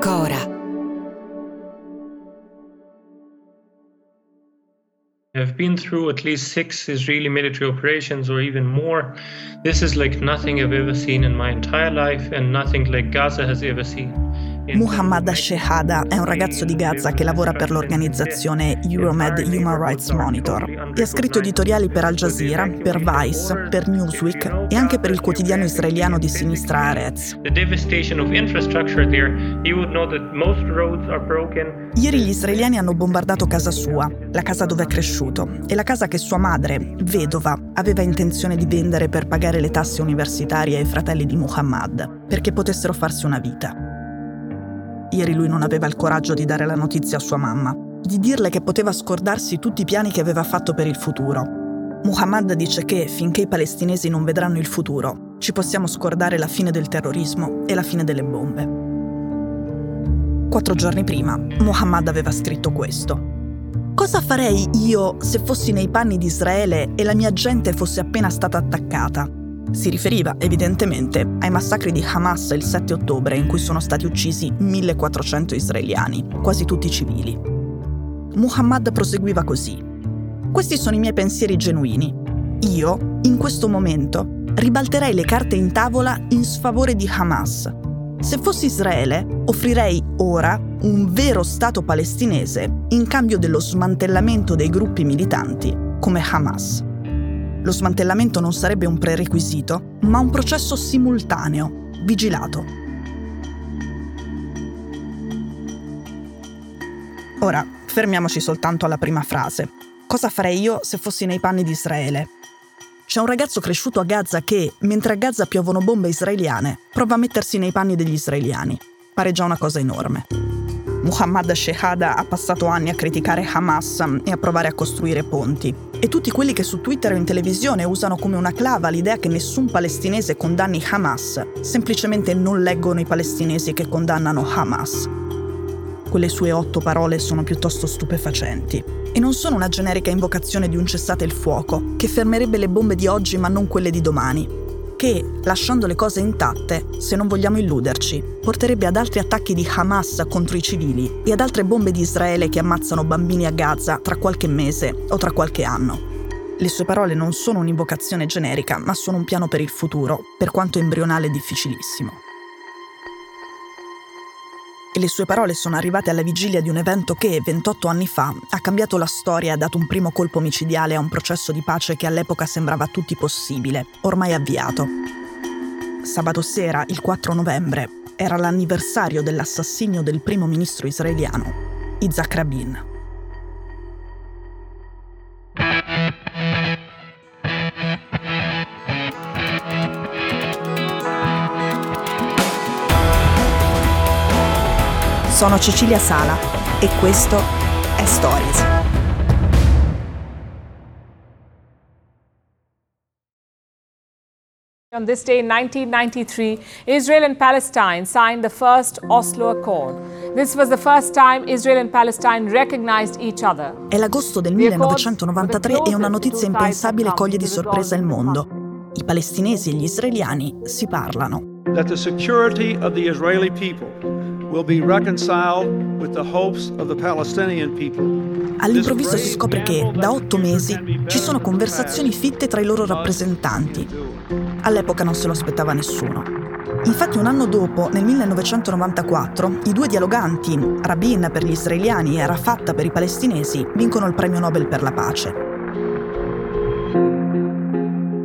Cora. I've been through at least six Israeli military operations or even more. This is like nothing I've ever seen in my entire life and nothing like Gaza has ever seen. Muhammad Shehada è un ragazzo di Gaza che lavora per l'organizzazione Euromed Human Rights Monitor e ha scritto editoriali per Al Jazeera, per Vice, per Newsweek e anche per il quotidiano israeliano di sinistra Haaretz. Ieri gli israeliani hanno bombardato casa sua, la casa dove è cresciuto, e la casa che sua madre, vedova, aveva intenzione di vendere per pagare le tasse universitarie ai fratelli di Muhammad, perché potessero farsi una vita. Ieri lui non aveva il coraggio di dare la notizia a sua mamma, di dirle che poteva scordarsi tutti i piani che aveva fatto per il futuro. Muhammad dice che finché i palestinesi non vedranno il futuro, ci possiamo scordare la fine del terrorismo e la fine delle bombe. Quattro giorni prima, Muhammad aveva scritto questo. Cosa farei io se fossi nei panni di Israele e la mia gente fosse appena stata attaccata? Si riferiva evidentemente ai massacri di Hamas il 7 ottobre in cui sono stati uccisi 1400 israeliani, quasi tutti civili. Muhammad proseguiva così. Questi sono i miei pensieri genuini. Io, in questo momento, ribalterei le carte in tavola in sfavore di Hamas. Se fossi Israele, offrirei ora un vero Stato palestinese in cambio dello smantellamento dei gruppi militanti come Hamas. Lo smantellamento non sarebbe un prerequisito, ma un processo simultaneo, vigilato. Ora, fermiamoci soltanto alla prima frase. Cosa farei io se fossi nei panni di Israele? C'è un ragazzo cresciuto a Gaza che, mentre a Gaza piovono bombe israeliane, prova a mettersi nei panni degli israeliani. Pare già una cosa enorme. Muhammad Shehada ha passato anni a criticare Hamas e a provare a costruire ponti. E tutti quelli che su Twitter o in televisione usano come una clava l'idea che nessun palestinese condanni Hamas, semplicemente non leggono i palestinesi che condannano Hamas. Quelle sue otto parole sono piuttosto stupefacenti. E non sono una generica invocazione di un cessate il fuoco, che fermerebbe le bombe di oggi ma non quelle di domani, che, lasciando le cose intatte, se non vogliamo illuderci, porterebbe ad altri attacchi di Hamas contro i civili e ad altre bombe di Israele che ammazzano bambini a Gaza tra qualche mese o tra qualche anno. Le sue parole non sono un'invocazione generica, ma sono un piano per il futuro, per quanto embrionale e difficilissimo e le sue parole sono arrivate alla vigilia di un evento che, 28 anni fa, ha cambiato la storia e ha dato un primo colpo micidiale a un processo di pace che all'epoca sembrava a tutti possibile, ormai avviato. Sabato sera, il 4 novembre, era l'anniversario dell'assassinio del primo ministro israeliano, Isaac Rabin. Sono Cecilia Sala e questo è Stories. On this day in 1993, Israel and Palestine signed the first Oslo Accord. This was the first time Israel and Palestine recognized each other. È l'agosto del 1993 e una notizia impensabile coglie di sorpresa il mondo. I palestinesi e gli israeliani si parlano. That the security of the Israeli people All'improvviso si scopre che, da otto mesi, ci sono conversazioni fitte tra i loro rappresentanti. All'epoca non se lo aspettava nessuno. Infatti un anno dopo, nel 1994, i due dialoganti, Rabin per gli israeliani e Arafat per i palestinesi, vincono il premio Nobel per la pace.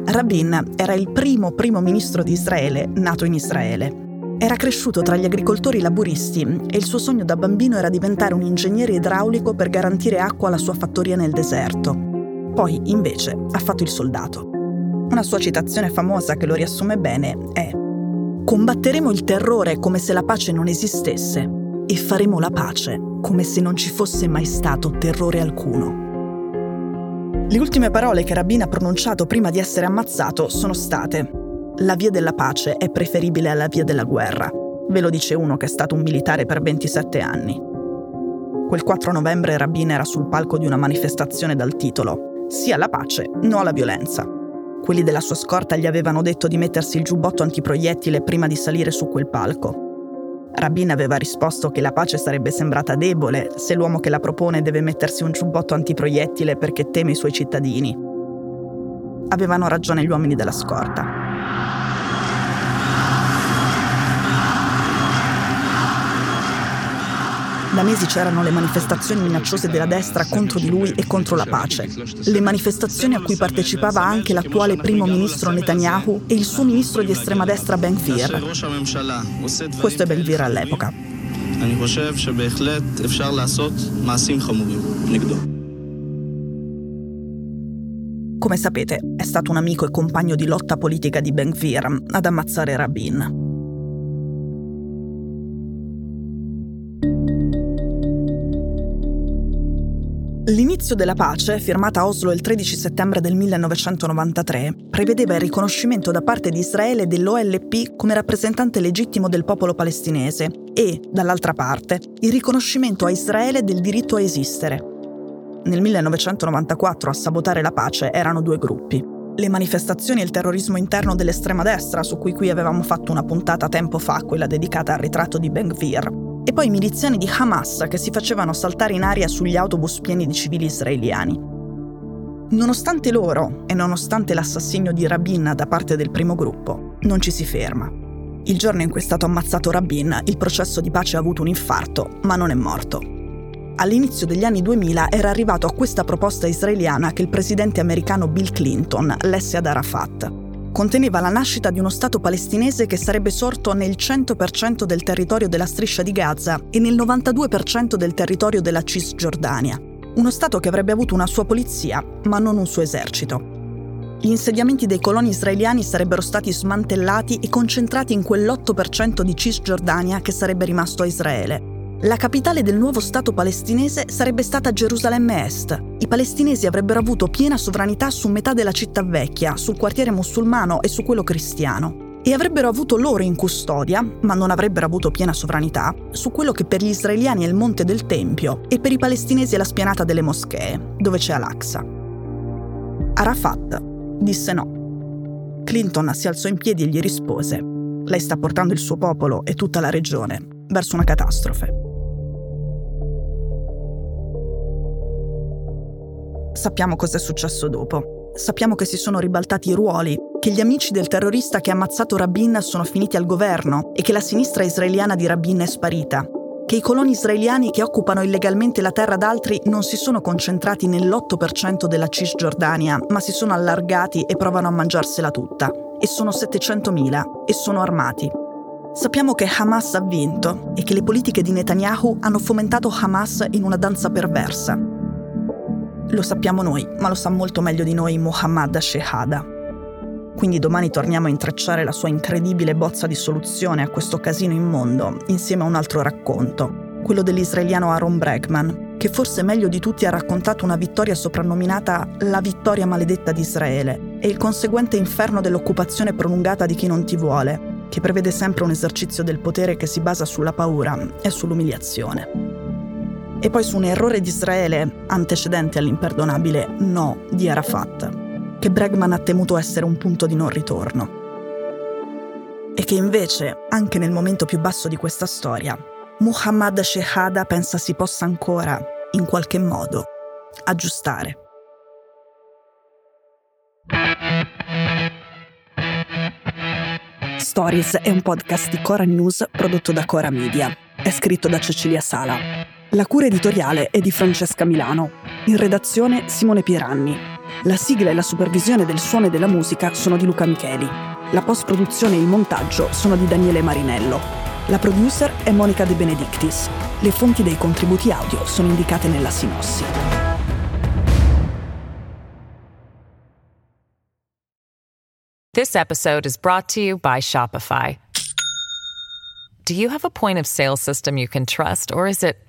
Rabin era il primo primo ministro di Israele nato in Israele era cresciuto tra gli agricoltori laburisti e il suo sogno da bambino era diventare un ingegnere idraulico per garantire acqua alla sua fattoria nel deserto. Poi, invece, ha fatto il soldato. Una sua citazione famosa che lo riassume bene è Combatteremo il terrore come se la pace non esistesse e faremo la pace come se non ci fosse mai stato terrore alcuno. Le ultime parole che Rabin ha pronunciato prima di essere ammazzato sono state La via della pace è preferibile alla via della guerra. Ve lo dice uno che è stato un militare per 27 anni. Quel 4 novembre Rabin era sul palco di una manifestazione dal titolo Sia la pace, no alla violenza. Quelli della sua scorta gli avevano detto di mettersi il giubbotto antiproiettile prima di salire su quel palco. Rabin aveva risposto che la pace sarebbe sembrata debole se l'uomo che la propone deve mettersi un giubbotto antiproiettile perché teme i suoi cittadini. Avevano ragione gli uomini della scorta. Da mesi c'erano le manifestazioni minacciose della destra contro di lui e contro la pace. Le manifestazioni a cui partecipava anche l'attuale primo ministro Netanyahu e il suo ministro di estrema destra Ben Gvir. Questo è Ben Gvir all'epoca. Come sapete, è stato un amico e compagno di lotta politica di Ben Gvir ad ammazzare Rabin. L'inizio della pace, firmata a Oslo il 13 settembre del 1993, prevedeva il riconoscimento da parte di Israele dell'OLP come rappresentante legittimo del popolo palestinese e, dall'altra parte, il riconoscimento a Israele del diritto a esistere. Nel 1994 a sabotare la pace erano due gruppi. Le manifestazioni e il terrorismo interno dell'estrema destra, su cui qui avevamo fatto una puntata tempo fa, quella dedicata al ritratto di Ben Gvir, e poi miliziani di Hamas che si facevano saltare in aria sugli autobus pieni di civili israeliani. Nonostante loro e nonostante l'assassinio di Rabin da parte del primo gruppo, non ci si ferma. Il giorno in cui è stato ammazzato Rabin, il processo di pace ha avuto un infarto, ma non è morto. All'inizio degli anni 2000 era arrivato a questa proposta israeliana che il presidente americano Bill Clinton lesse ad Arafat, conteneva la nascita di uno Stato palestinese che sarebbe sorto nel 100% del territorio della striscia di Gaza e nel 92% del territorio della Cisgiordania. Uno Stato che avrebbe avuto una sua polizia, ma non un suo esercito. Gli insediamenti dei coloni israeliani sarebbero stati smantellati e concentrati in quell'8% di Cisgiordania che sarebbe rimasto a Israele, la capitale del nuovo Stato palestinese sarebbe stata Gerusalemme Est. I palestinesi avrebbero avuto piena sovranità su metà della città vecchia, sul quartiere musulmano e su quello cristiano. E avrebbero avuto loro in custodia, ma non avrebbero avuto piena sovranità, su quello che per gli israeliani è il monte del Tempio e per i palestinesi è la spianata delle moschee, dove c'è Al-Aqsa. Arafat disse no. Clinton si alzò in piedi e gli rispose: Lei sta portando il suo popolo e tutta la regione verso una catastrofe. Sappiamo cosa è successo dopo. Sappiamo che si sono ribaltati i ruoli, che gli amici del terrorista che ha ammazzato Rabin sono finiti al governo e che la sinistra israeliana di Rabin è sparita. Che i coloni israeliani che occupano illegalmente la terra d'altri non si sono concentrati nell'8% della Cisgiordania, ma si sono allargati e provano a mangiarsela tutta. E sono 700.000 e sono armati. Sappiamo che Hamas ha vinto e che le politiche di Netanyahu hanno fomentato Hamas in una danza perversa lo sappiamo noi, ma lo sa molto meglio di noi Mohammad Shehada. Quindi domani torniamo a intrecciare la sua incredibile bozza di soluzione a questo casino immondo, insieme a un altro racconto, quello dell'israeliano Aaron Bregman, che forse meglio di tutti ha raccontato una vittoria soprannominata la vittoria maledetta di Israele e il conseguente inferno dell'occupazione prolungata di chi non ti vuole, che prevede sempre un esercizio del potere che si basa sulla paura e sull'umiliazione e poi su un errore di Israele antecedente all'imperdonabile no di Arafat, che Bregman ha temuto essere un punto di non ritorno. E che invece, anche nel momento più basso di questa storia, Muhammad Shehada pensa si possa ancora, in qualche modo, aggiustare. Stories è un podcast di Cora News prodotto da Cora Media. È scritto da Cecilia Sala. La cura editoriale è di Francesca Milano. In redazione Simone Pieranni. La sigla e la supervisione del suono e della musica sono di Luca Micheli. La post-produzione e il montaggio sono di Daniele Marinello. La producer è Monica De Benedictis. Le fonti dei contributi audio sono indicate nella sinossi. This episode is brought to you by Shopify. Do you have a point of sale system you can trust, or is it